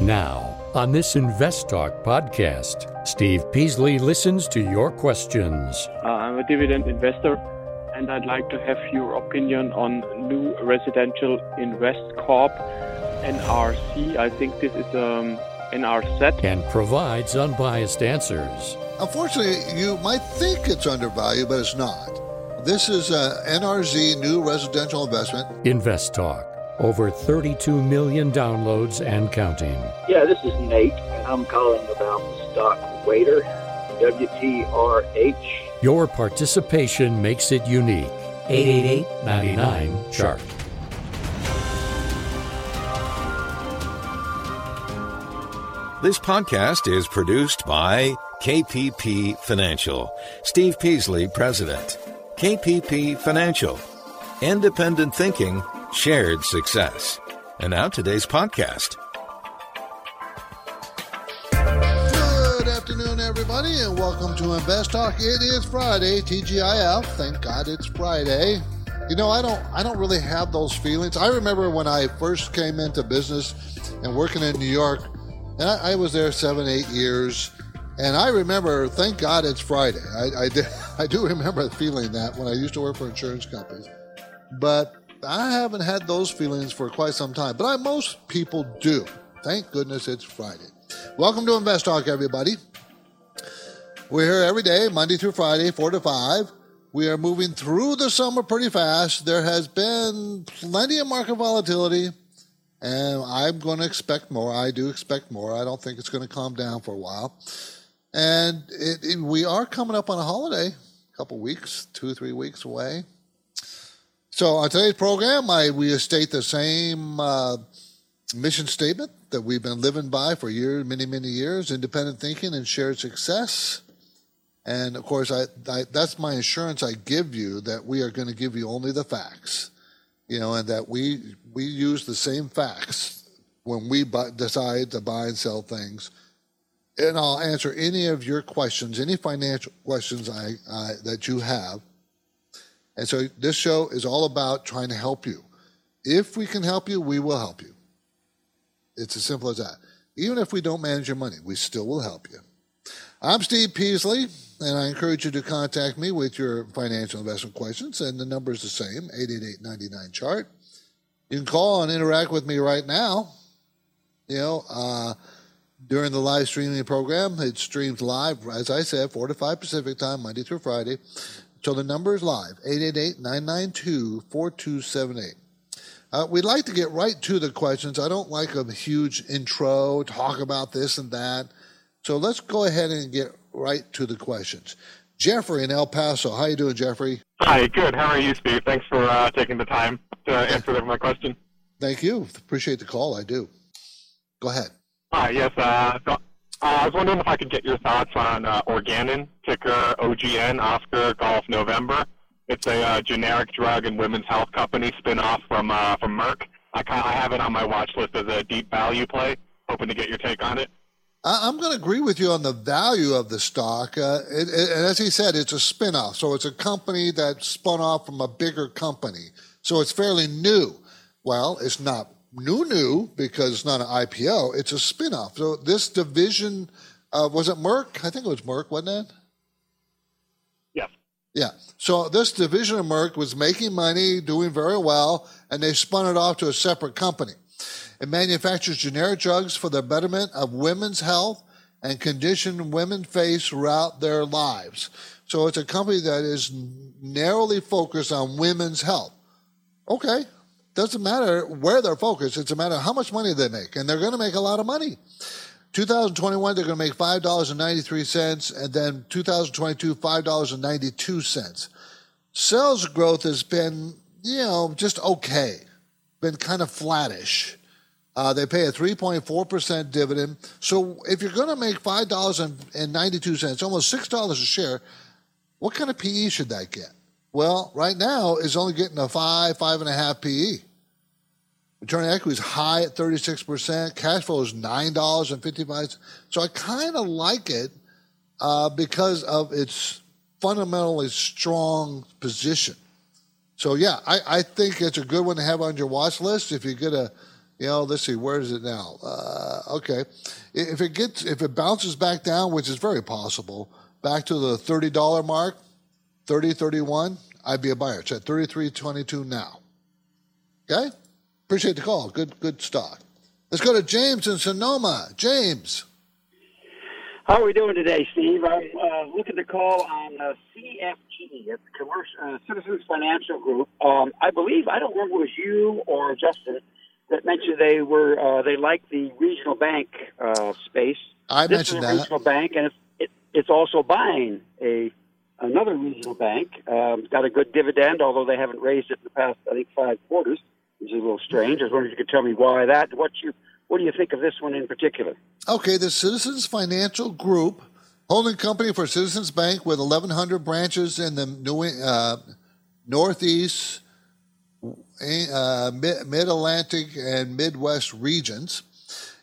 Now, on this Invest Talk podcast, Steve Peasley listens to your questions. Uh, I'm a dividend investor and I'd like to have your opinion on new residential invest corp NRC. I think this is um, NRZ. And provides unbiased answers. Unfortunately, you might think it's undervalued, but it's not. This is a NRZ new residential investment. Invest Talk. Over 32 million downloads and counting. Yeah, this is Nate, and I'm calling about the stock Waitr, WTRH. Your participation makes it unique. 888 99 Chart. This podcast is produced by KPP Financial. Steve Peasley, President. KPP Financial. Independent thinking, shared success. And now today's podcast. Good afternoon, everybody, and welcome to Invest Talk. It is Friday, TGIF. Thank God it's Friday. You know, I don't, I don't really have those feelings. I remember when I first came into business and working in New York, and I, I was there seven, eight years. And I remember, thank God it's Friday. I, I, did, I do remember feeling that when I used to work for insurance companies. But I haven't had those feelings for quite some time. But I, most people do. Thank goodness it's Friday. Welcome to Invest Talk, everybody. We're here every day, Monday through Friday, 4 to 5. We are moving through the summer pretty fast. There has been plenty of market volatility, and I'm going to expect more. I do expect more. I don't think it's going to calm down for a while. And it, it, we are coming up on a holiday, a couple weeks, two three weeks away. So on today's program, I, we state the same uh, mission statement that we've been living by for years, many, many years: independent thinking and shared success. And of course, I, I, that's my assurance I give you that we are going to give you only the facts, you know, and that we we use the same facts when we decide to buy and sell things. And I'll answer any of your questions, any financial questions I, I that you have. And so this show is all about trying to help you. If we can help you, we will help you. It's as simple as that. Even if we don't manage your money, we still will help you. I'm Steve Peasley, and I encourage you to contact me with your financial investment questions. And the number is the same 888 chart. You can call and interact with me right now. You know, uh, during the live streaming program, it streams live, as I said, 4 to 5 Pacific time, Monday through Friday. So the number is live 888 992 4278. Uh, we'd like to get right to the questions. I don't like a huge intro, talk about this and that. So let's go ahead and get right to the questions. Jeffrey in El Paso. How you doing, Jeffrey? Hi, good. How are you, Steve? Thanks for uh, taking the time to answer my question. Thank you. Appreciate the call. I do. Go ahead. Hi, yes. Uh, uh, I was wondering if I could get your thoughts on uh, Organon, ticker OGN, Oscar Golf November. It's a uh, generic drug and women's health company spin-off from uh, from Merck. I, I have it on my watch list as a deep value play. Hoping to get your take on it. I'm going to agree with you on the value of the stock. Uh, it, it, and as he said, it's a spinoff. So it's a company that spun off from a bigger company. So it's fairly new. Well, it's not new, new because it's not an IPO. It's a spinoff. So this division, uh, was it Merck? I think it was Merck, wasn't it? Yes. Yeah. So this division of Merck was making money, doing very well, and they spun it off to a separate company. It manufactures generic drugs for the betterment of women's health and condition women face throughout their lives. So it's a company that is narrowly focused on women's health. Okay, doesn't matter where they're focused, it's a matter of how much money they make, and they're going to make a lot of money. 2021, they're going to make $5.93, and then 2022, $5.92. Sales growth has been, you know, just okay, been kind of flattish. Uh, they pay a 3.4% dividend. So if you're going to make $5.92, almost $6 a share, what kind of PE should that get? Well, right now it's only getting a five, five and a half PE. Return on equity is high at 36%. Cash flow is $9.55. So I kind of like it uh, because of its fundamentally strong position. So yeah, I, I think it's a good one to have on your watch list. If you get a, you know, let's see, where is it now? Uh, okay. If it gets, if it bounces back down, which is very possible, back to the thirty dollar mark, 30, 31, I'd be a buyer. It's at thirty three twenty two now. Okay, appreciate the call. Good, good stock. Let's go to James in Sonoma. James. How are we doing today, Steve? I'm uh, looking to call on uh, CFG, it's Commercial uh, Citizens Financial Group. Um, I believe I don't remember if it was you or Justin that mentioned they were uh, they like the regional bank uh, space. I this mentioned is a that. regional bank, and it's, it, it's also buying a another regional bank. Um, it's got a good dividend, although they haven't raised it in the past I think five quarters, is a little strange. I was wondering if you could tell me why that. What you what do you think of this one in particular? Okay, the Citizens Financial Group, holding company for Citizens Bank with 1,100 branches in the New, uh, Northeast, uh, Mid Atlantic, and Midwest regions.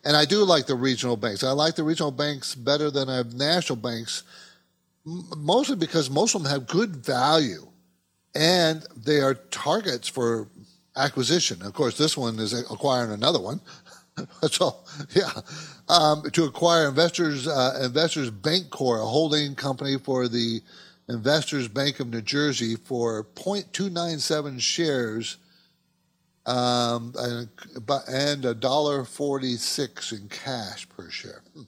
And I do like the regional banks. I like the regional banks better than I have national banks, mostly because most of them have good value and they are targets for acquisition. Of course, this one is acquiring another one. so, yeah, um, to acquire investors, uh, investors Bancorp, a holding company for the Investors Bank of New Jersey, for 0.297 shares, um, and dollar forty six in cash per share. Hmm.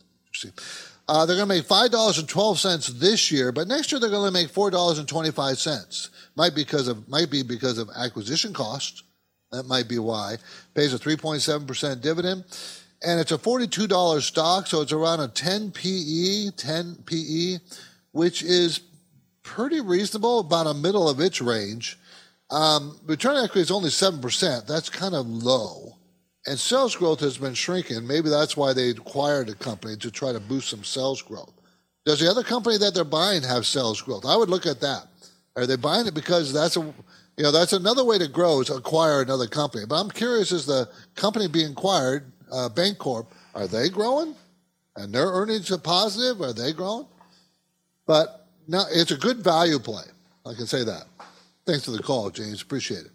Uh, they're going to make five dollars and twelve cents this year, but next year they're going to make four dollars and twenty five cents. Might because of might be because of acquisition costs. That might be why. Pays a three point seven percent dividend, and it's a forty two dollars stock, so it's around a ten PE, ten PE, which is pretty reasonable, about a middle of its range. Um, return equity is only seven percent. That's kind of low. And sales growth has been shrinking. Maybe that's why they acquired a company to try to boost some sales growth. Does the other company that they're buying have sales growth? I would look at that. Are they buying it because that's a you know that's another way to grow is acquire another company. But I'm curious: is the company being acquired, uh, Bancorp, are they growing? And their earnings are positive? Are they growing? But now it's a good value play. I can say that. Thanks for the call, James. Appreciate it.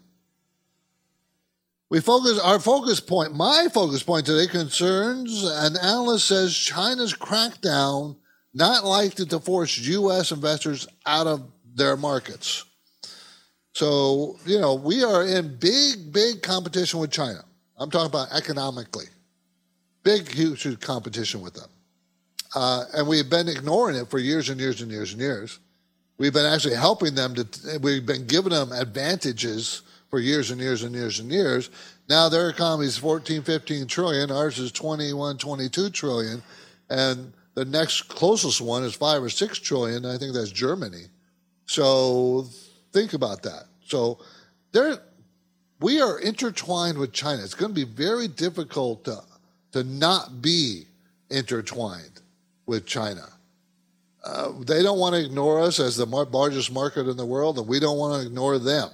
We focus our focus point. My focus point today concerns an analyst says China's crackdown not likely to force U.S. investors out of their markets. So you know we are in big, big competition with China. I'm talking about economically, big, huge competition with them, uh, and we've been ignoring it for years and years and years and years. We've been actually helping them to. We've been giving them advantages for years and years and years and years. Now their economy is 14, 15 trillion. Ours is 21, 22 trillion. And the next closest one is five or six trillion. I think that's Germany. So think about that. So there, we are intertwined with China. It's going to be very difficult to, to not be intertwined with China. Uh, they don't want to ignore us as the largest market in the world, and we don't want to ignore them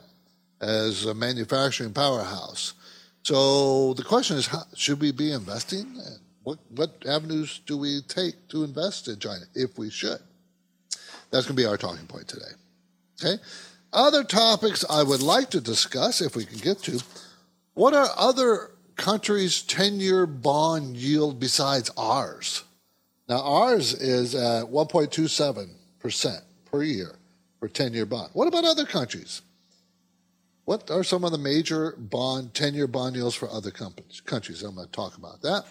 as a manufacturing powerhouse. So the question is, how, should we be investing? What what avenues do we take to invest in China if we should? That's going to be our talking point today. Okay. Other topics I would like to discuss, if we can get to, what are other countries' ten-year bond yield besides ours? Now ours is at 1.27 percent per year for ten-year bond. What about other countries? What are some of the major bond, 10 year bond yields for other companies, countries? I'm going to talk about that.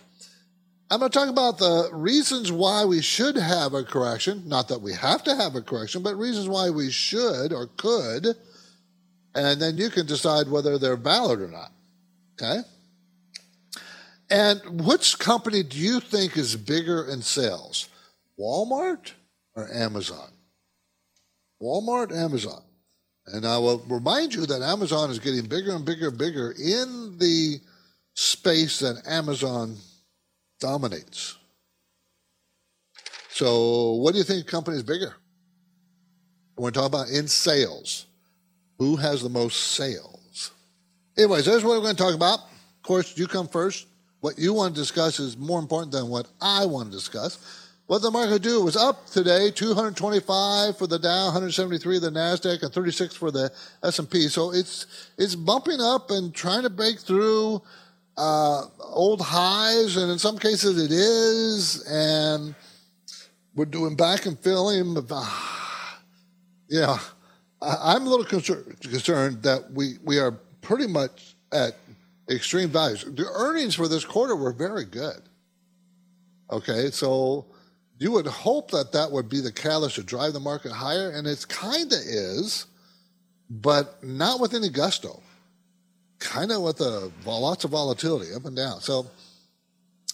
I'm going to talk about the reasons why we should have a correction. Not that we have to have a correction, but reasons why we should or could. And then you can decide whether they're valid or not. Okay? And which company do you think is bigger in sales? Walmart or Amazon? Walmart, Amazon. And I will remind you that Amazon is getting bigger and bigger and bigger in the space that Amazon dominates. So, what do you think company is bigger? We're talking about in sales. Who has the most sales? Anyways, that's what we're going to talk about. Of course, you come first. What you want to discuss is more important than what I want to discuss. What the market do was up today, 225 for the Dow, 173 the Nasdaq, and 36 for the S&P. So it's it's bumping up and trying to break through uh, old highs, and in some cases it is, and we're doing back and filling. Uh, yeah, I, I'm a little concerned that we, we are pretty much at extreme values. The earnings for this quarter were very good. Okay, so you would hope that that would be the catalyst to drive the market higher, and it kind of is, but not with any gusto. Kind of with a lots of volatility up and down. So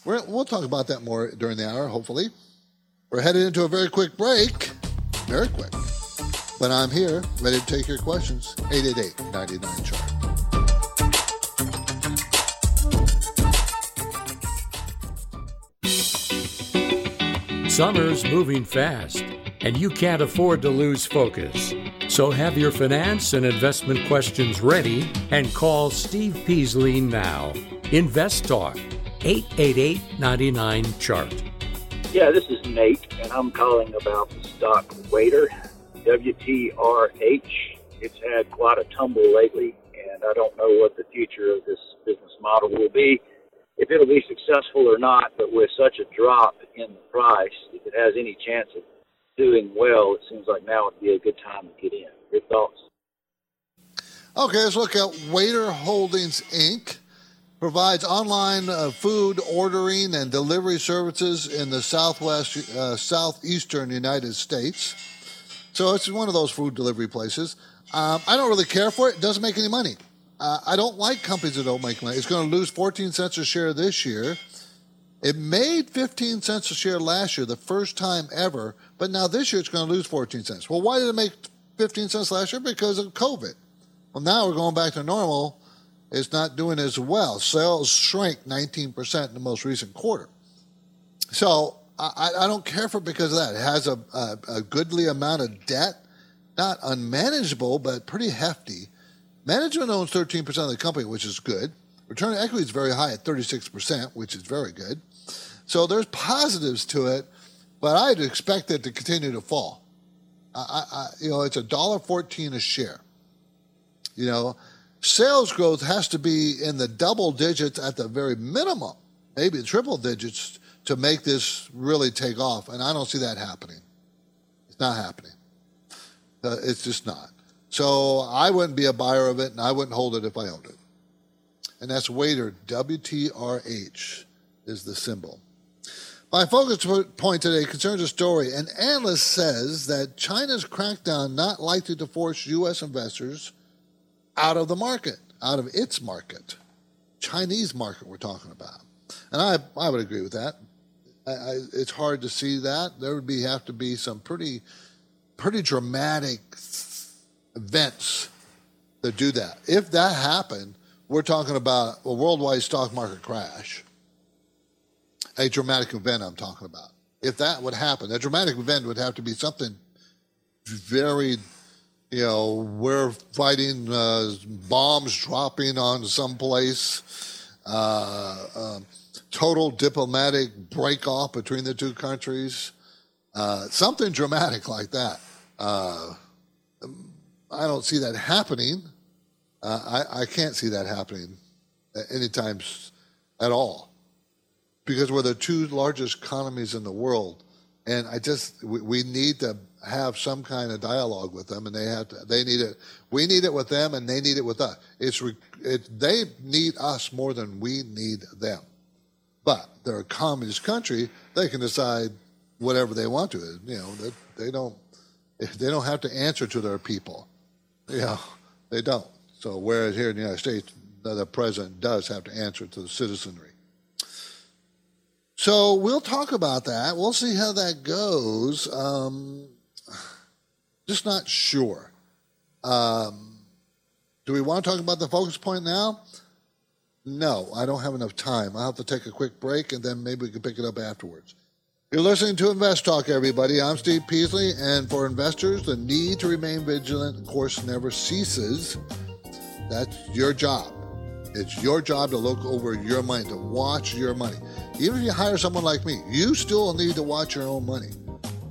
we will talk about that more during the hour, hopefully. We're headed into a very quick break, very quick. But I'm here, ready to take your questions. 888 99 chart. Summer's moving fast, and you can't afford to lose focus. So have your finance and investment questions ready and call Steve Peasley now. Invest Talk, 888 99 Chart. Yeah, this is Nate, and I'm calling about the stock Waitr, WTRH. It's had quite a tumble lately, and I don't know what the future of this business model will be if it'll be successful or not, but with such a drop in the price, if it has any chance of doing well, it seems like now would be a good time to get in. Your thoughts? Okay, let's look at Waitr Holdings Inc. Provides online uh, food ordering and delivery services in the southwest, uh, southeastern United States. So it's one of those food delivery places. Um, I don't really care for it. It doesn't make any money. Uh, I don't like companies that don't make money. It's going to lose 14 cents a share this year. It made 15 cents a share last year, the first time ever, but now this year it's going to lose 14 cents. Well, why did it make 15 cents last year? Because of COVID. Well, now we're going back to normal. It's not doing as well. Sales shrank 19% in the most recent quarter. So I, I don't care for it because of that. It has a, a, a goodly amount of debt, not unmanageable, but pretty hefty. Management owns 13% of the company, which is good. Return on equity is very high at 36%, which is very good. So there's positives to it, but I'd expect it to continue to fall. I, I, you know, it's a dollar fourteen a share. You know, sales growth has to be in the double digits at the very minimum, maybe triple digits to make this really take off, and I don't see that happening. It's not happening. Uh, it's just not. So I wouldn't be a buyer of it, and I wouldn't hold it if I owned it. And that's Waitr, WTRH is the symbol. My focus point today concerns a story. An analyst says that China's crackdown not likely to force U.S. investors out of the market, out of its market, Chinese market we're talking about. And I, I would agree with that. I, I, it's hard to see that. There would be have to be some pretty, pretty dramatic events that do that. If that happened, we're talking about a worldwide stock market crash, a dramatic event I'm talking about. If that would happen, a dramatic event would have to be something very, you know, we're fighting uh, bombs dropping on some place, uh, uh, total diplomatic break off between the two countries, uh, something dramatic like that. Uh, I don't see that happening. Uh, I, I can't see that happening any anytime at all because we're the two largest economies in the world. And I just, we, we need to have some kind of dialogue with them and they have to, they need it. We need it with them and they need it with us. It's, it, they need us more than we need them. But they're a communist country. They can decide whatever they want to. You know, they, they don't, they don't have to answer to their people. Yeah, they don't. So whereas here in the United States, the president does have to answer to the citizenry. So we'll talk about that. We'll see how that goes. Um, just not sure. Um, do we want to talk about the focus point now? No, I don't have enough time. I'll have to take a quick break and then maybe we can pick it up afterwards. You're listening to Invest Talk, everybody. I'm Steve Peasley, and for investors, the need to remain vigilant, of course, never ceases. That's your job. It's your job to look over your money, to watch your money. Even if you hire someone like me, you still need to watch your own money.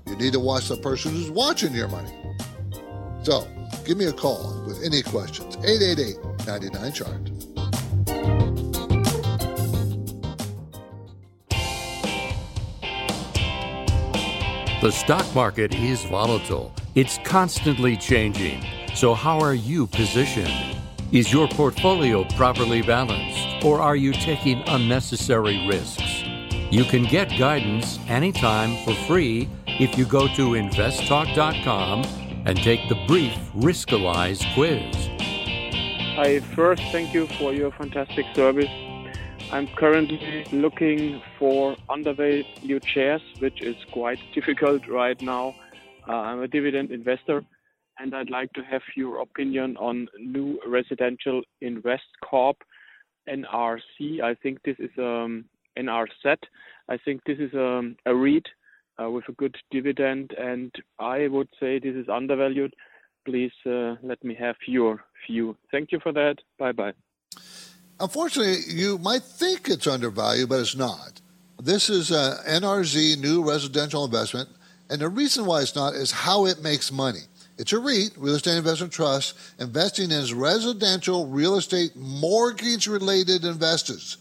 You need to watch the person who's watching your money. So, give me a call with any questions. 888 99 chart. The stock market is volatile, it's constantly changing. So, how are you positioned? Is your portfolio properly balanced, or are you taking unnecessary risks? You can get guidance anytime for free if you go to investtalk.com and take the brief Riskalyze quiz. I first thank you for your fantastic service. I'm currently looking for undervalued shares, which is quite difficult right now. Uh, I'm a dividend investor, and I'd like to have your opinion on new residential invest corp NRC. I think this is um, NRZ. I think this is um, a REIT uh, with a good dividend, and I would say this is undervalued. Please uh, let me have your view. Thank you for that. Bye bye. Unfortunately, you might think it's undervalued, but it's not. This is a NRZ new residential investment, and the reason why it's not is how it makes money. It's a REIT, real estate investment trust, investing in residential real estate mortgage related investors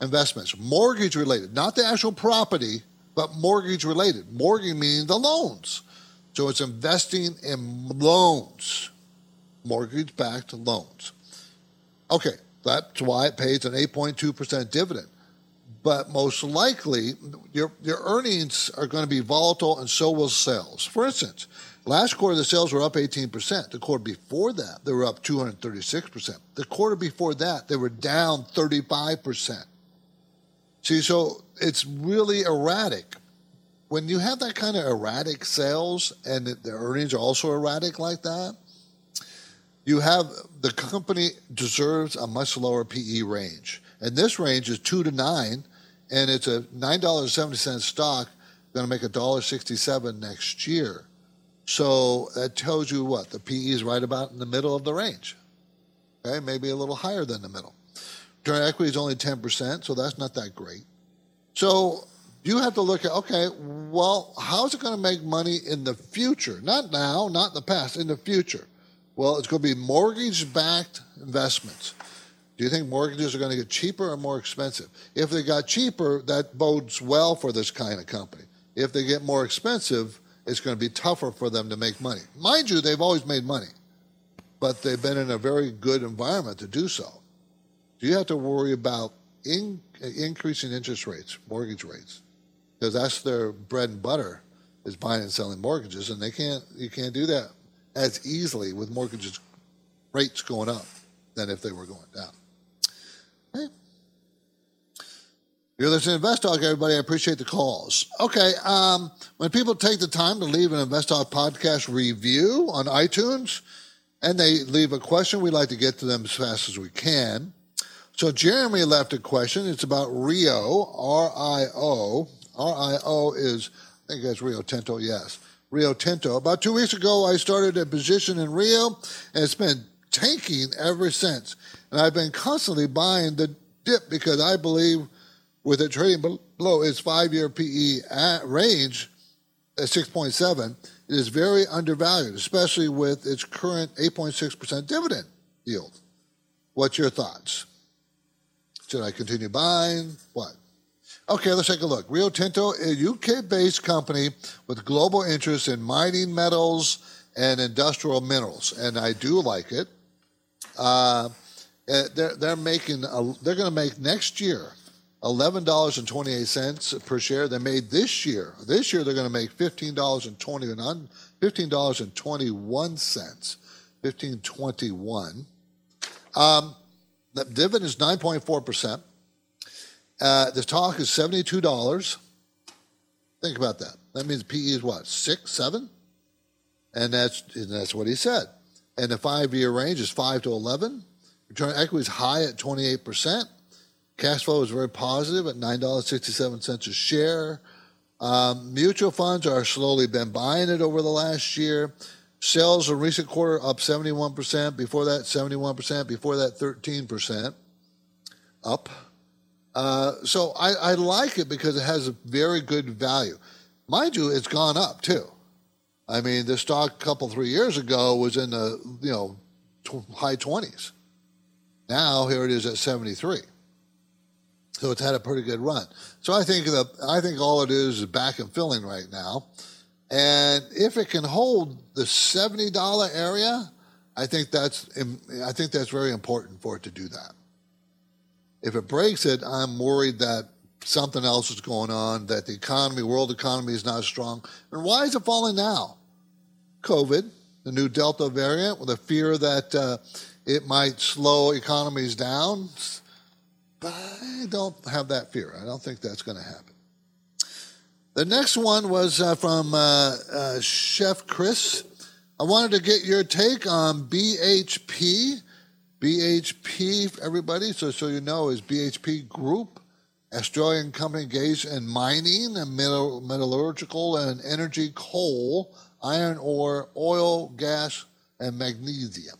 investments. Mortgage related, not the actual property, but mortgage related. Mortgage meaning the loans. So it's investing in loans, mortgage backed loans. Okay, that's why it pays an 8.2% dividend. But most likely, your, your earnings are going to be volatile and so will sales. For instance, last quarter the sales were up 18%. The quarter before that, they were up 236%. The quarter before that, they were down 35%. See, so it's really erratic. When you have that kind of erratic sales and the earnings are also erratic like that, you have the company deserves a much lower PE range. And this range is two to nine, and it's a $9.70 stock, going to make $1.67 next year. So that tells you what? The PE is right about in the middle of the range. Okay, maybe a little higher than the middle. Return equity is only 10%, so that's not that great. So you have to look at, okay, well, how's it going to make money in the future? Not now, not in the past, in the future. Well, it's going to be mortgage backed investments. Do you think mortgages are going to get cheaper or more expensive? If they got cheaper, that bodes well for this kind of company. If they get more expensive, it's going to be tougher for them to make money. Mind you, they've always made money, but they've been in a very good environment to do so. Do you have to worry about in, increasing interest rates, mortgage rates, because that's their bread and butter is buying and selling mortgages, and they can't you can't do that as easily with mortgages rates going up than if they were going down. Okay. You're listening to Invest Talk, everybody. I appreciate the calls. Okay, um, when people take the time to leave an Invest Talk podcast review on iTunes and they leave a question, we like to get to them as fast as we can. So Jeremy left a question. It's about Rio, R-I-O. R-I-O is, I think that's Rio Tinto, yes. Rio Tinto. About two weeks ago, I started a position in Rio, and it's been tanking ever since. And I've been constantly buying the dip because I believe with it trading below its five-year PE range at 6.7, it is very undervalued, especially with its current 8.6% dividend yield. What's your thoughts? Should I continue buying? What? Okay, let's take a look. Rio Tinto, a UK based company with global interests in mining metals and industrial minerals, and I do like it. Uh, eh, they're, they're making, a, they're going to make next year $11.28 per share. They made this year, this year they're going to make $15.20, $15.21, 1521. Um, the dividend is 9.4%. Uh, the talk is $72. Think about that. That means PE is what, six, seven? And that's, and that's what he said. And the five year range is 5 to 11. Return equity is high at 28%. Cash flow is very positive at $9.67 a share. Um, mutual funds are slowly been buying it over the last year. Sales in recent quarter up 71%. Before that, 71%. Before that, 13% up. Uh, so I, I, like it because it has a very good value. Mind you, it's gone up too. I mean, the stock a couple, three years ago was in the, you know, high 20s. Now here it is at 73. So it's had a pretty good run. So I think the, I think all it is is back and filling right now. And if it can hold the $70 area, I think that's I think that's very important for it to do that. If it breaks it, I'm worried that something else is going on, that the economy, world economy is not strong. And why is it falling now? COVID, the new Delta variant, with a fear that uh, it might slow economies down. But I don't have that fear. I don't think that's going to happen. The next one was uh, from uh, uh, Chef Chris. I wanted to get your take on BHP. BHP, everybody, so so you know, is BHP Group, Australian company engaged in mining and metallurgical and energy coal, iron ore, oil, gas, and magnesium.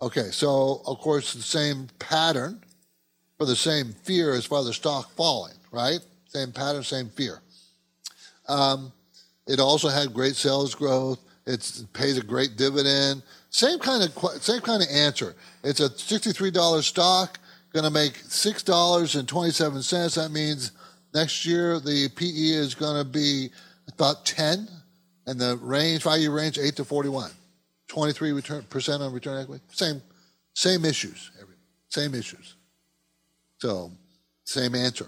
Okay, so of course the same pattern for the same fear as far the stock falling, right? Same pattern, same fear. Um, it also had great sales growth. It's, it pays a great dividend. Same kind of same kind of answer. It's a $63 stock, going to make $6.27. That means next year the PE is going to be about 10, and the range year range 8 to 41. 23 return, percent on return equity. Same same issues. Same issues. So same answer.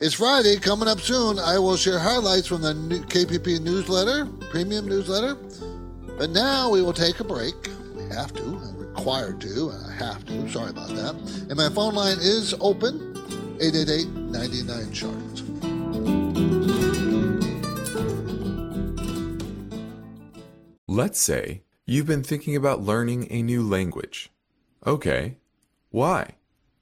It's Friday, coming up soon. I will share highlights from the KPP newsletter, premium newsletter. But now we will take a break. We have to, I'm required to, I have to. Sorry about that. And my phone line is open 888 99 Charts. Let's say you've been thinking about learning a new language. Okay, why?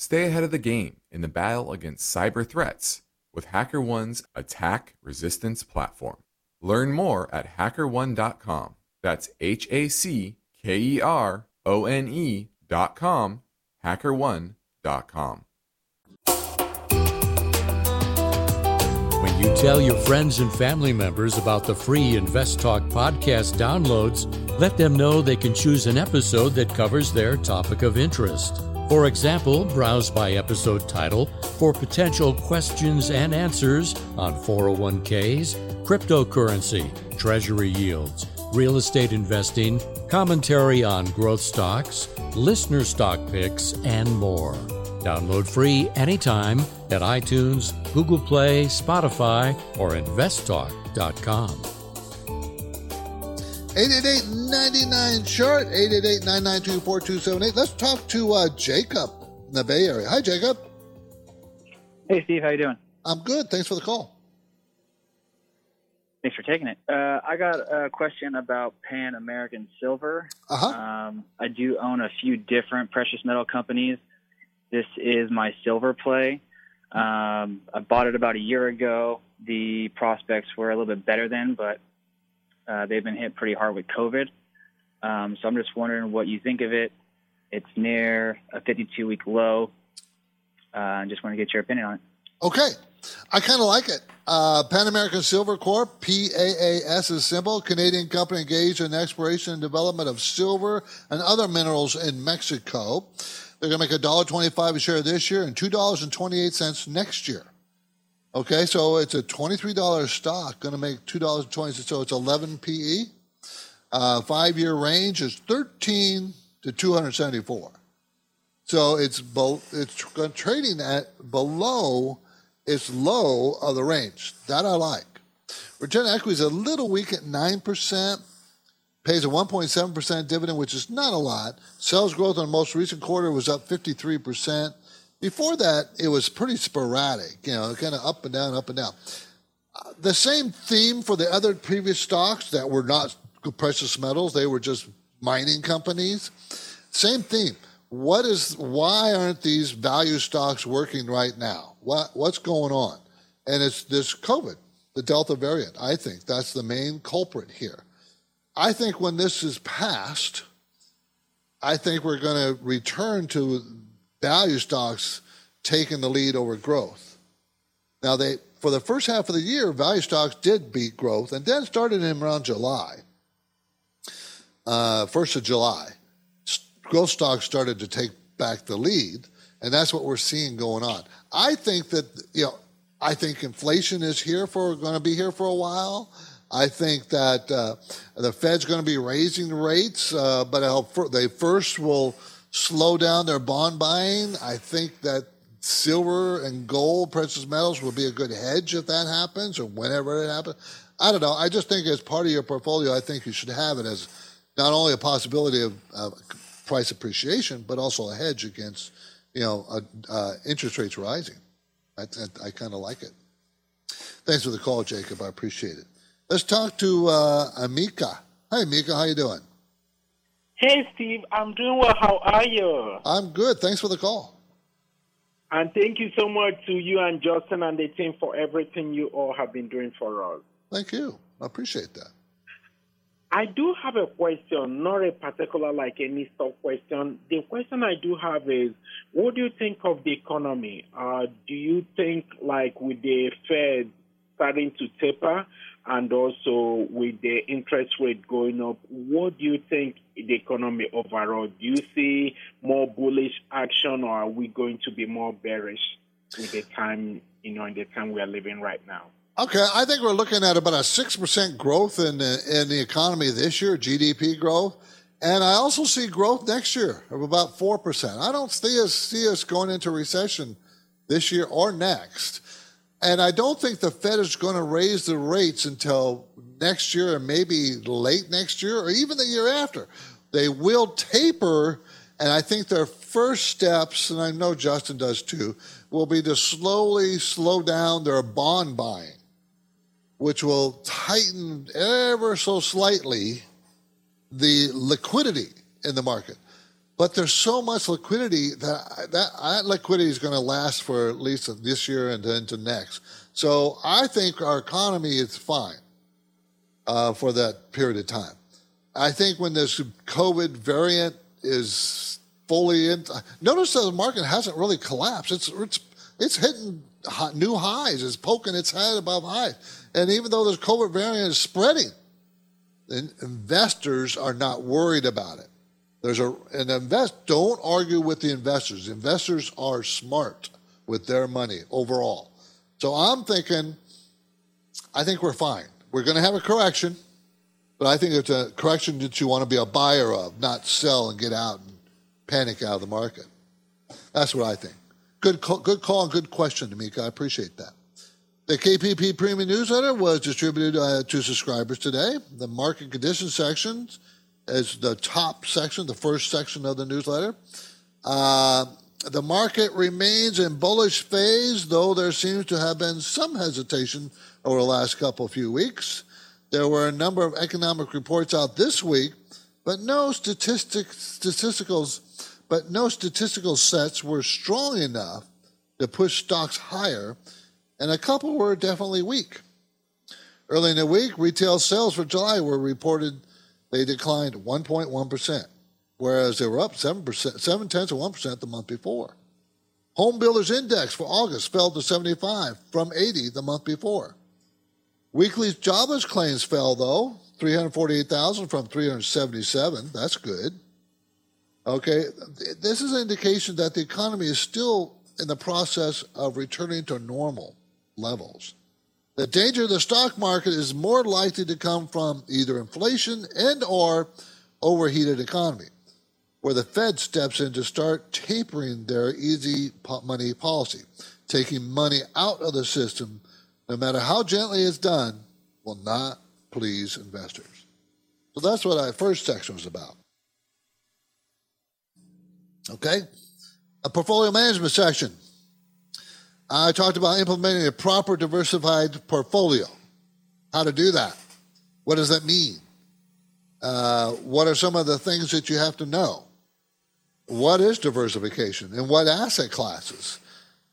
Stay ahead of the game in the battle against cyber threats with HackerOne's attack resistance platform. Learn more at hackerone.com. That's H A C K E R O N E.com, com, HackerOne. When you tell your friends and family members about the free Invest Talk podcast downloads, let them know they can choose an episode that covers their topic of interest. For example, browse by episode title for potential questions and answers on 401ks, cryptocurrency, treasury yields, real estate investing, commentary on growth stocks, listener stock picks, and more. Download free anytime at iTunes, Google Play, Spotify, or investtalk.com. 888-99 chart 888-992-4278 let's talk to uh, jacob in the bay area. Hi jacob. Hey steve. How you doing? I'm good. Thanks for the call. Thanks for taking it. Uh, i got a question about pan american silver. Uh-huh. um, i do own a few different precious metal companies. This is my silver play. Um, i bought it about a year ago. The prospects were a little bit better then but uh, they've been hit pretty hard with COVID. Um, so I'm just wondering what you think of it. It's near a 52 week low. Uh, I just want to get your opinion on it. Okay. I kind of like it. Uh, Pan American Silver Corp, PAAS is symbol, Canadian company engaged in exploration and development of silver and other minerals in Mexico. They're going to make $1.25 a share this year and $2.28 next year. Okay, so it's a $23 stock, going to make $2.20, so it's 11 PE. Uh, five year range is 13 to 274. So it's bo- it's trading at below its low of the range. That I like. Return equity is a little weak at 9%, pays a 1.7% dividend, which is not a lot. Sales growth on the most recent quarter was up 53%. Before that, it was pretty sporadic, you know, kind of up and down, up and down. The same theme for the other previous stocks that were not precious metals, they were just mining companies. Same theme. What is why aren't these value stocks working right now? What what's going on? And it's this COVID, the Delta variant. I think that's the main culprit here. I think when this is passed, I think we're going to return to value stocks taking the lead over growth. Now, they for the first half of the year, value stocks did beat growth, and then started in around July, uh, first of July. Growth stocks started to take back the lead, and that's what we're seeing going on. I think that you know, I think inflation is here for going to be here for a while. I think that uh, the Fed's going to be raising the rates, uh, but they first will slow down their bond buying. I think that silver and gold, precious metals, will be a good hedge if that happens or whenever it happens. I don't know. I just think as part of your portfolio, I think you should have it as not only a possibility of uh, price appreciation, but also a hedge against, you know, uh, uh, interest rates rising. I, I, I kind of like it. Thanks for the call, Jacob. I appreciate it. Let's talk to uh, Amika. Hi, Amika. How you doing? Hey, Steve, I'm doing well. How are you? I'm good. Thanks for the call. And thank you so much to you and Justin and the team for everything you all have been doing for us. Thank you. I appreciate that. I do have a question, not a particular like any stock question. The question I do have is, what do you think of the economy? Uh, do you think like with the Fed starting to taper, and also with the interest rate going up, what do you think the economy overall? Do you see more bullish action, or are we going to be more bearish with the time, you know, in the time we are living right now? Okay, I think we're looking at about a six percent growth in the, in the economy this year, GDP growth, and I also see growth next year of about four percent. I don't see us see us going into recession this year or next. And I don't think the Fed is going to raise the rates until next year and maybe late next year or even the year after. They will taper, and I think their first steps, and I know Justin does too, will be to slowly slow down their bond buying, which will tighten ever so slightly the liquidity in the market. But there's so much liquidity that that, that liquidity is going to last for at least this year and into next. So I think our economy is fine uh, for that period of time. I think when this COVID variant is fully in, notice that the market hasn't really collapsed. It's it's it's hitting new highs. It's poking its head above highs, and even though this COVID variant is spreading, investors are not worried about it. There's a an invest. Don't argue with the investors. Investors are smart with their money overall. So I'm thinking, I think we're fine. We're going to have a correction, but I think it's a correction that you want to be a buyer of, not sell and get out and panic out of the market. That's what I think. Good call, good call and good question, Tamika. I appreciate that. The KPP Premium Newsletter was distributed uh, to subscribers today. The market conditions section is the top section, the first section of the newsletter. Uh, the market remains in bullish phase, though there seems to have been some hesitation over the last couple few weeks. There were a number of economic reports out this week, but no statistic, statisticals, but no statistical sets were strong enough to push stocks higher, and a couple were definitely weak. Early in the week, retail sales for July were reported they declined 1.1% whereas they were up 7%, 7 tenths of 1% the month before. Home Builders Index for August fell to 75 from 80 the month before. Weekly jobless claims fell, though, 348,000 from 377. That's good. Okay, this is an indication that the economy is still in the process of returning to normal levels. The danger of the stock market is more likely to come from either inflation and or overheated economy where the Fed steps in to start tapering their easy money policy. Taking money out of the system, no matter how gently it's done, will not please investors. So that's what our first section was about. Okay? A portfolio management section. I talked about implementing a proper diversified portfolio. How to do that. What does that mean? Uh, what are some of the things that you have to know? what is diversification and what asset classes.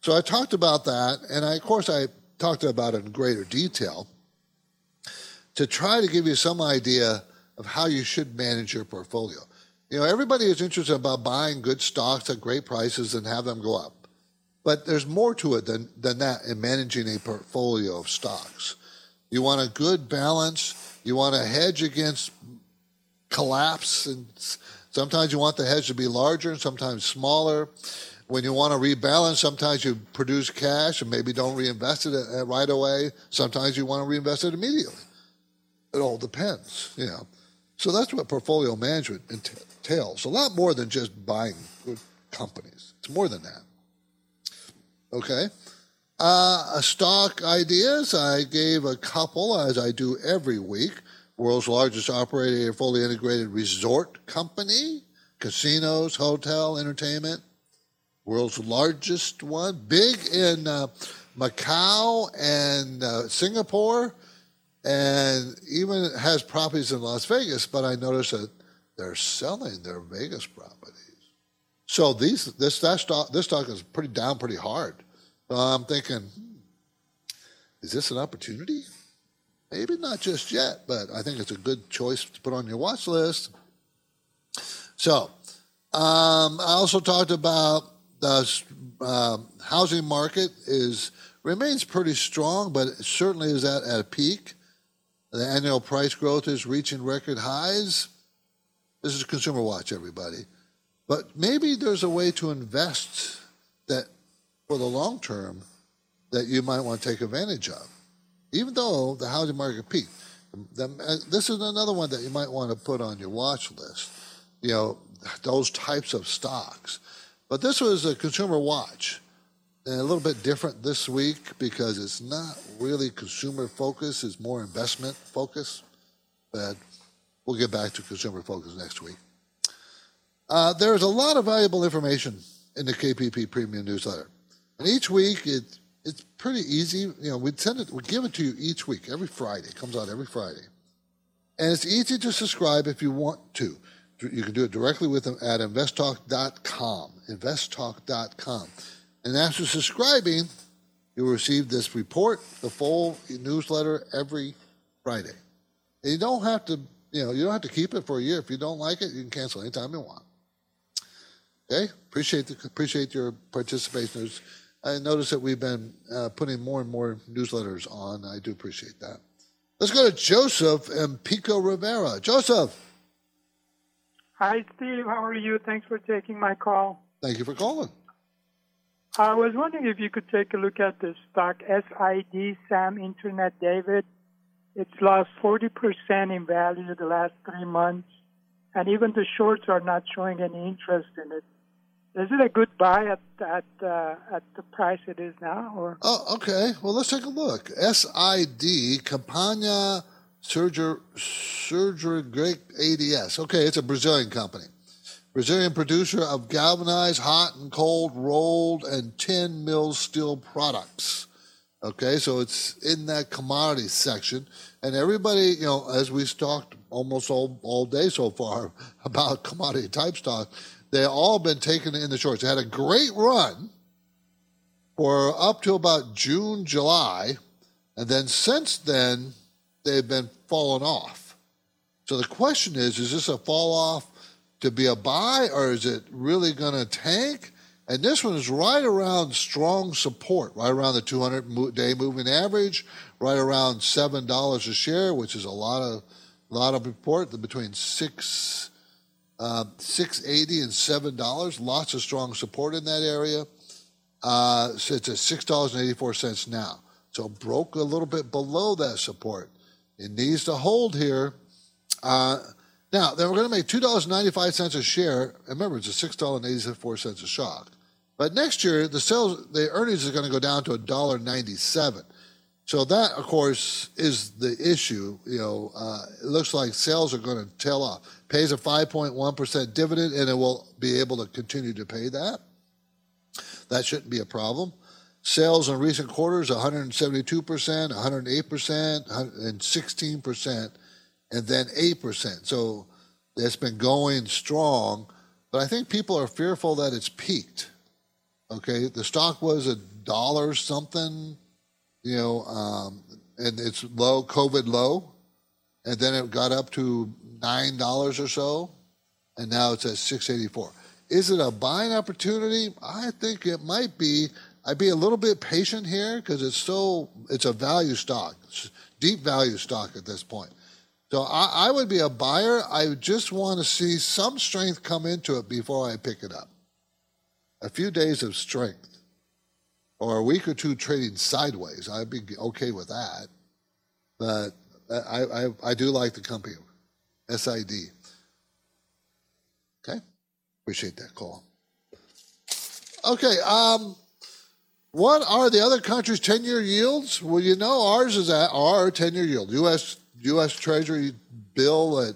So I talked about that, and I, of course I talked about it in greater detail to try to give you some idea of how you should manage your portfolio. You know, everybody is interested about buying good stocks at great prices and have them go up. But there's more to it than, than that in managing a portfolio of stocks. You want a good balance. You want to hedge against collapse and Sometimes you want the hedge to be larger and sometimes smaller. When you want to rebalance, sometimes you produce cash and maybe don't reinvest it uh, right away. Sometimes you want to reinvest it immediately. It all depends, you know. So that's what portfolio management entails. A lot more than just buying good companies. It's more than that. Okay. Uh, stock ideas, I gave a couple as I do every week world's largest operating a fully integrated resort company, casinos, hotel, entertainment. World's largest one, big in uh, Macau and uh, Singapore, and even has properties in Las Vegas. But I noticed that they're selling their Vegas properties. So these this that stock this stock is pretty down pretty hard. So I'm thinking, is this an opportunity? Maybe not just yet, but I think it's a good choice to put on your watch list. So, um, I also talked about the uh, housing market is remains pretty strong, but it certainly is at, at a peak. The annual price growth is reaching record highs. This is Consumer Watch, everybody. But maybe there's a way to invest that for the long term that you might want to take advantage of even though the housing market peaked. Uh, this is another one that you might want to put on your watch list. You know, those types of stocks. But this was a consumer watch, and a little bit different this week because it's not really consumer focus; it's more investment focus. But we'll get back to consumer focus next week. Uh, there's a lot of valuable information in the KPP Premium newsletter, and each week it it's pretty easy. You know, we send it, we give it to you each week, every Friday. It comes out every Friday, and it's easy to subscribe if you want to. You can do it directly with them at investtalk.com. Investtalk.com, and after subscribing, you'll receive this report, the full newsletter every Friday. And you don't have to, You know, you don't have to keep it for a year. If you don't like it, you can cancel anytime you want. Okay, appreciate the, appreciate your participation. There's, I notice that we've been uh, putting more and more newsletters on. I do appreciate that. Let's go to Joseph and Pico Rivera. Joseph. Hi, Steve. How are you? Thanks for taking my call. Thank you for calling. I was wondering if you could take a look at the stock SID Sam Internet David. It's lost 40% in value the last three months, and even the shorts are not showing any interest in it. Is it a good buy at at uh, at the price it is now? Or oh, okay. Well, let's take a look. SID Campania Surger Great ADS. Okay, it's a Brazilian company. Brazilian producer of galvanized, hot and cold, rolled, and tin mill steel products. Okay, so it's in that commodity section. And everybody, you know, as we've talked almost all, all day so far about commodity type stock, they all been taken in the shorts. They had a great run for up to about June, July, and then since then they've been falling off. So the question is, is this a fall off to be a buy or is it really going to tank? And this one is right around strong support, right around the 200 day moving average, right around seven dollars a share, which is a lot of a lot of support between six uh, six eighty and seven dollars. Lots of strong support in that area. Uh, so it's at six dollars and eighty four cents now. So broke a little bit below that support. It needs to hold here. Uh, now, then we're going to make $2.95 a share. Remember, it's a $6.84 a shock. But next year, the sales, the earnings is going to go down to $1.97. So that, of course, is the issue. You know, uh, it looks like sales are going to tail off. Pays a 5.1% dividend, and it will be able to continue to pay that. That shouldn't be a problem. Sales in recent quarters, 172%, 108%, and 16% and then 8%. So it's been going strong, but I think people are fearful that it's peaked. Okay, the stock was a dollar something, you know, um, and it's low, COVID low, and then it got up to nine dollars or so, and now it's at six eighty four. Is it a buying opportunity? I think it might be. I'd be a little bit patient here because it's so it's a value stock, deep value stock at this point. So I, I would be a buyer. I just want to see some strength come into it before I pick it up. A few days of strength or a week or two trading sideways, I'd be okay with that. But I, I, I do like the company, SID. Okay, appreciate that call. Okay, um, what are the other countries' 10 year yields? Well, you know, ours is at our 10 year yield. U.S. U.S. Treasury bill at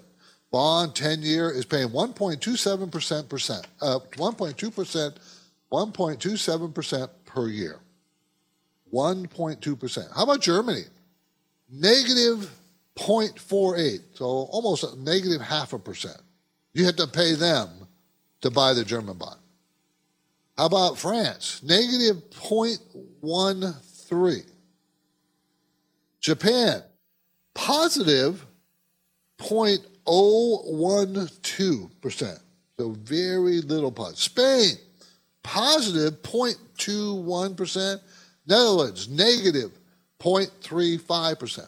bond 10 year is paying 1.27%, uh, 1.2%, 1.27% per year. 1.2%. How about Germany? Negative 0.48, so almost a negative half a percent. You had to pay them to buy the German bond. How about France? Negative 0.13. Japan, positive 0.012%. So very little positive. Spain, positive 0.21%. Netherlands, negative 0.35%.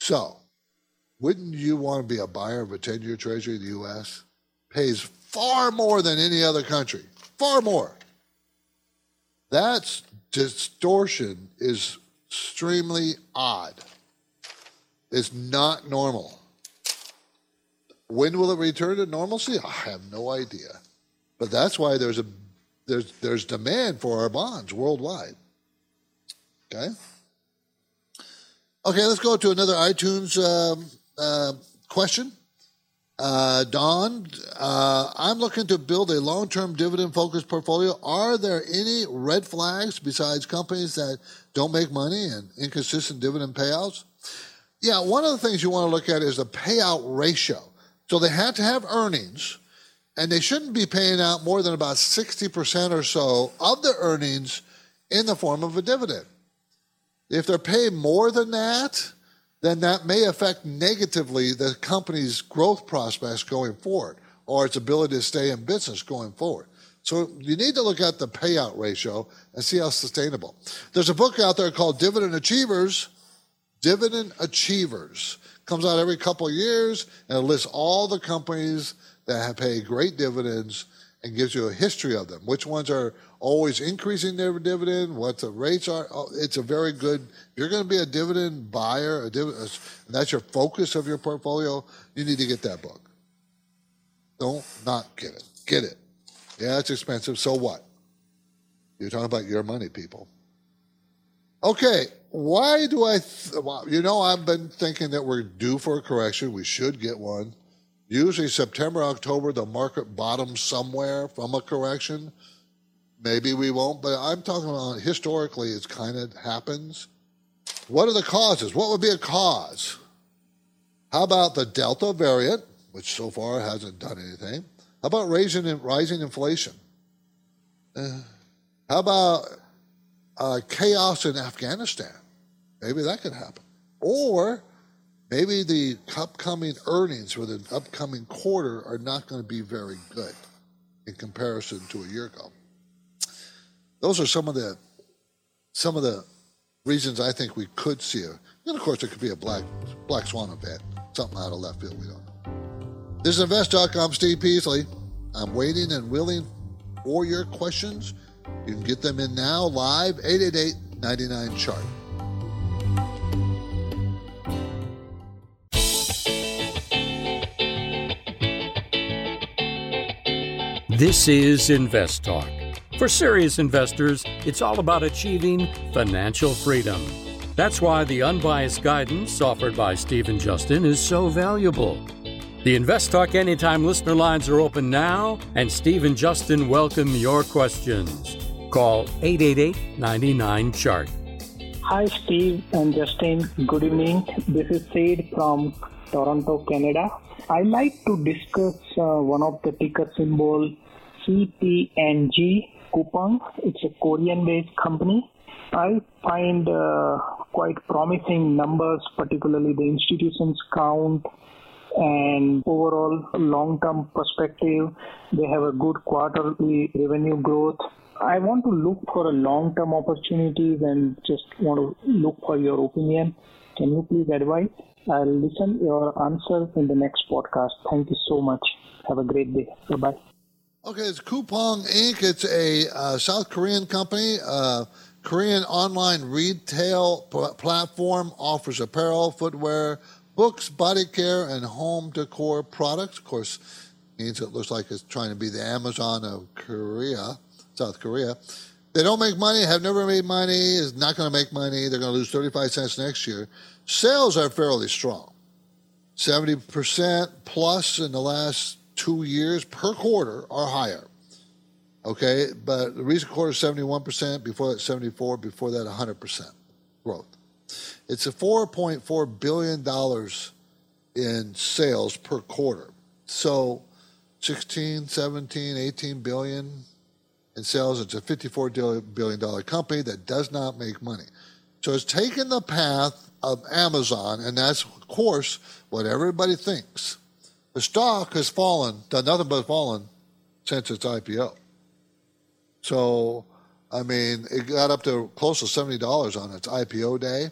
So, wouldn't you want to be a buyer of a 10 year treasury in the U.S.? Pays far more than any other country. Far more. That distortion is extremely odd It's not normal. When will it return to normalcy? I have no idea. But that's why there's a there's there's demand for our bonds worldwide. Okay. Okay, let's go to another iTunes uh, question. Uh, Don, uh, I'm looking to build a long term dividend focused portfolio. Are there any red flags besides companies that don't make money and inconsistent dividend payouts? Yeah, one of the things you want to look at is the payout ratio. So they have to have earnings, and they shouldn't be paying out more than about 60% or so of the earnings in the form of a dividend. If they're paying more than that, then that may affect negatively the company's growth prospects going forward or its ability to stay in business going forward. So you need to look at the payout ratio and see how sustainable. There's a book out there called Dividend Achievers. Dividend Achievers comes out every couple of years and it lists all the companies that have paid great dividends and gives you a history of them. Which ones are always increasing their dividend, what the rates are. Oh, it's a very good. You're going to be a dividend buyer, a dividend, and that's your focus of your portfolio, you need to get that book. Don't not get it. Get it. Yeah, it's expensive. So what? You're talking about your money, people. Okay, why do I? Th- well, you know, I've been thinking that we're due for a correction. We should get one. Usually, September, October, the market bottoms somewhere from a correction. Maybe we won't, but I'm talking about historically, it's kind of happens. What are the causes? What would be a cause? How about the Delta variant, which so far hasn't done anything? How about raising rising inflation? Uh, how about uh, chaos in Afghanistan? Maybe that could happen. Or maybe the upcoming earnings for the upcoming quarter are not going to be very good in comparison to a year ago. Those are some of the some of the reasons I think we could see a. And of course, it could be a black black swan event, something out of left field. We don't know. This is Invest.com. Steve Peasley. I'm waiting and willing for your questions. You can get them in now live 888 99 chart. This is Invest Talk. For serious investors, it's all about achieving financial freedom. That's why the unbiased guidance offered by Steve and Justin is so valuable. The Invest Talk Anytime listener lines are open now, and Steve and Justin welcome your questions. Call 888 99 Chart. Hi, Steve and Justin. Good evening. This is Said from Toronto, Canada. I'd like to discuss uh, one of the ticker symbol CPNG Coupang. It's a Korean-based company. I find uh, quite promising numbers, particularly the institutions count and overall long-term perspective. They have a good quarterly revenue growth. I want to look for a long-term opportunities and just want to look for your opinion. Can you please advise? I'll listen your answer in the next podcast. Thank you so much. Have a great day. Bye bye. Okay, it's Coupang Inc. It's a uh, South Korean company. Uh, Korean online retail platform offers apparel, footwear, books, body care, and home decor products. Of course, means it looks like it's trying to be the Amazon of Korea, South Korea. They don't make money, have never made money, is not going to make money. They're going to lose 35 cents next year. Sales are fairly strong. 70% plus in the last two years per quarter are higher. Okay, but the recent quarter 71%, before that 74, before that 100% growth. It's a 4.4 billion dollars in sales per quarter. So 16, 17, 18 billion in sales. It's a 54 billion dollar company that does not make money. So it's taken the path of Amazon, and that's of course what everybody thinks. The stock has fallen, done nothing but fallen since its IPO. So, I mean, it got up to close to seventy dollars on its IPO day,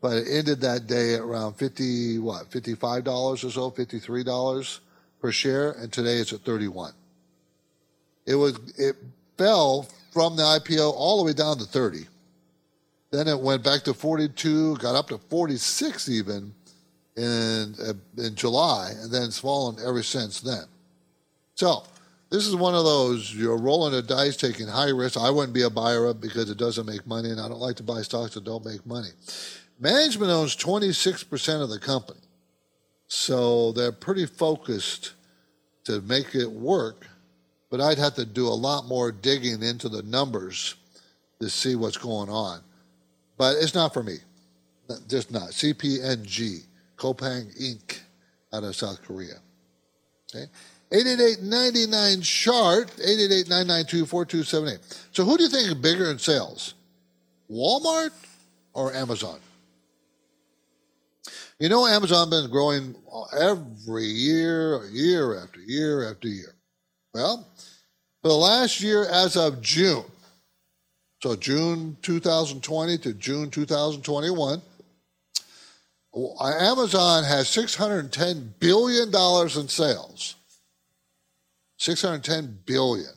but it ended that day at around fifty what fifty five dollars or so, fifty three dollars per share, and today it's at thirty one. It was it fell from the IPO all the way down to thirty. Then it went back to forty two, got up to forty six even in uh, in July, and then it's fallen ever since then. So this is one of those you're rolling the dice, taking high risk. I wouldn't be a buyer of because it doesn't make money, and I don't like to buy stocks that don't make money. Management owns 26% of the company, so they're pretty focused to make it work. But I'd have to do a lot more digging into the numbers to see what's going on. But it's not for me, just not. CPNG, Coupang Inc. out of South Korea. Okay. 888-99 chart 888-992-4278 so who do you think is bigger in sales walmart or amazon You know, Amazon been growing every year, year after year after year. Well, for the last year, as of June, so June 2020 to June 2021, Amazon has $610 billion in sales. 610 billion.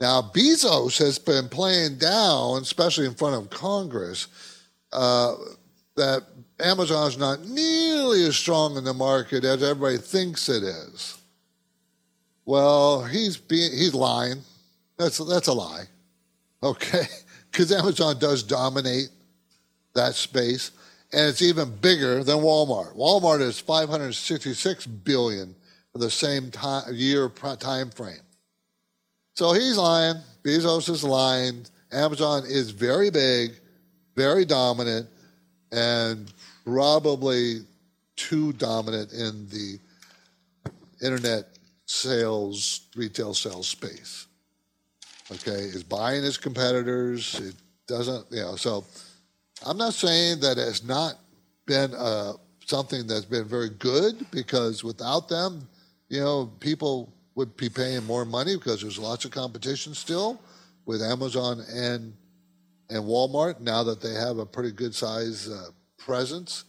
Now, Bezos has been playing down, especially in front of Congress, uh, that Amazon is not nearly as strong in the market as everybody thinks it is. Well, he's being he's lying. That's that's a lie. Okay, because Amazon does dominate that space, and it's even bigger than Walmart. Walmart is 566 billion for the same time, year time frame. So he's lying. Bezos is lying. Amazon is very big, very dominant, and probably too dominant in the internet sales, retail sales space. Okay, is buying its competitors. It doesn't, you know. So I'm not saying that it's not been uh, something that's been very good because without them, you know, people would be paying more money because there's lots of competition still with Amazon and and Walmart now that they have a pretty good size uh, presence.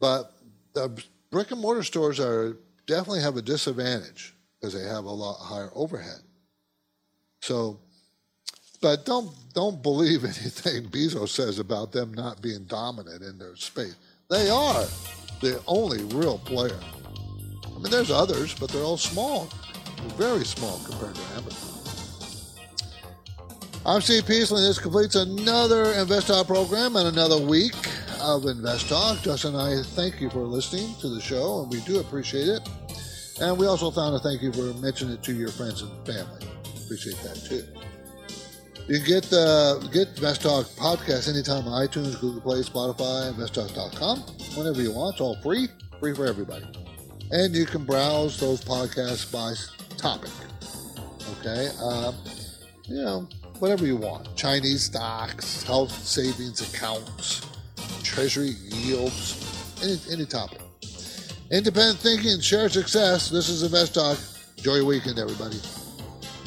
But the brick and mortar stores are definitely have a disadvantage because they have a lot higher overhead. So, but don't don't believe anything Bezos says about them not being dominant in their space. They are the only real player. I mean, there's others, but they're all small, very small compared to Amazon. I'm Steve Peasley, and this completes another Invest Talk program and another week of Invest Talk. Justin and I thank you for listening to the show, and we do appreciate it. And we also found to thank you for mentioning it to your friends and family. Appreciate that too. You can get the get Invest Talk podcast anytime on iTunes, Google Play, Spotify, investtalk.com, whenever you want. It's all free, free for everybody and you can browse those podcasts by topic. Okay, um, you know whatever you want: Chinese stocks, health savings accounts, treasury yields, any any topic. Independent thinking, share success. This is Invest Talk. Enjoy your weekend, everybody.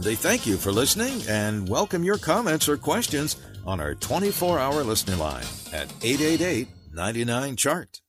They thank you for listening and welcome your comments or questions on our 24 hour listening line at 888 99 Chart.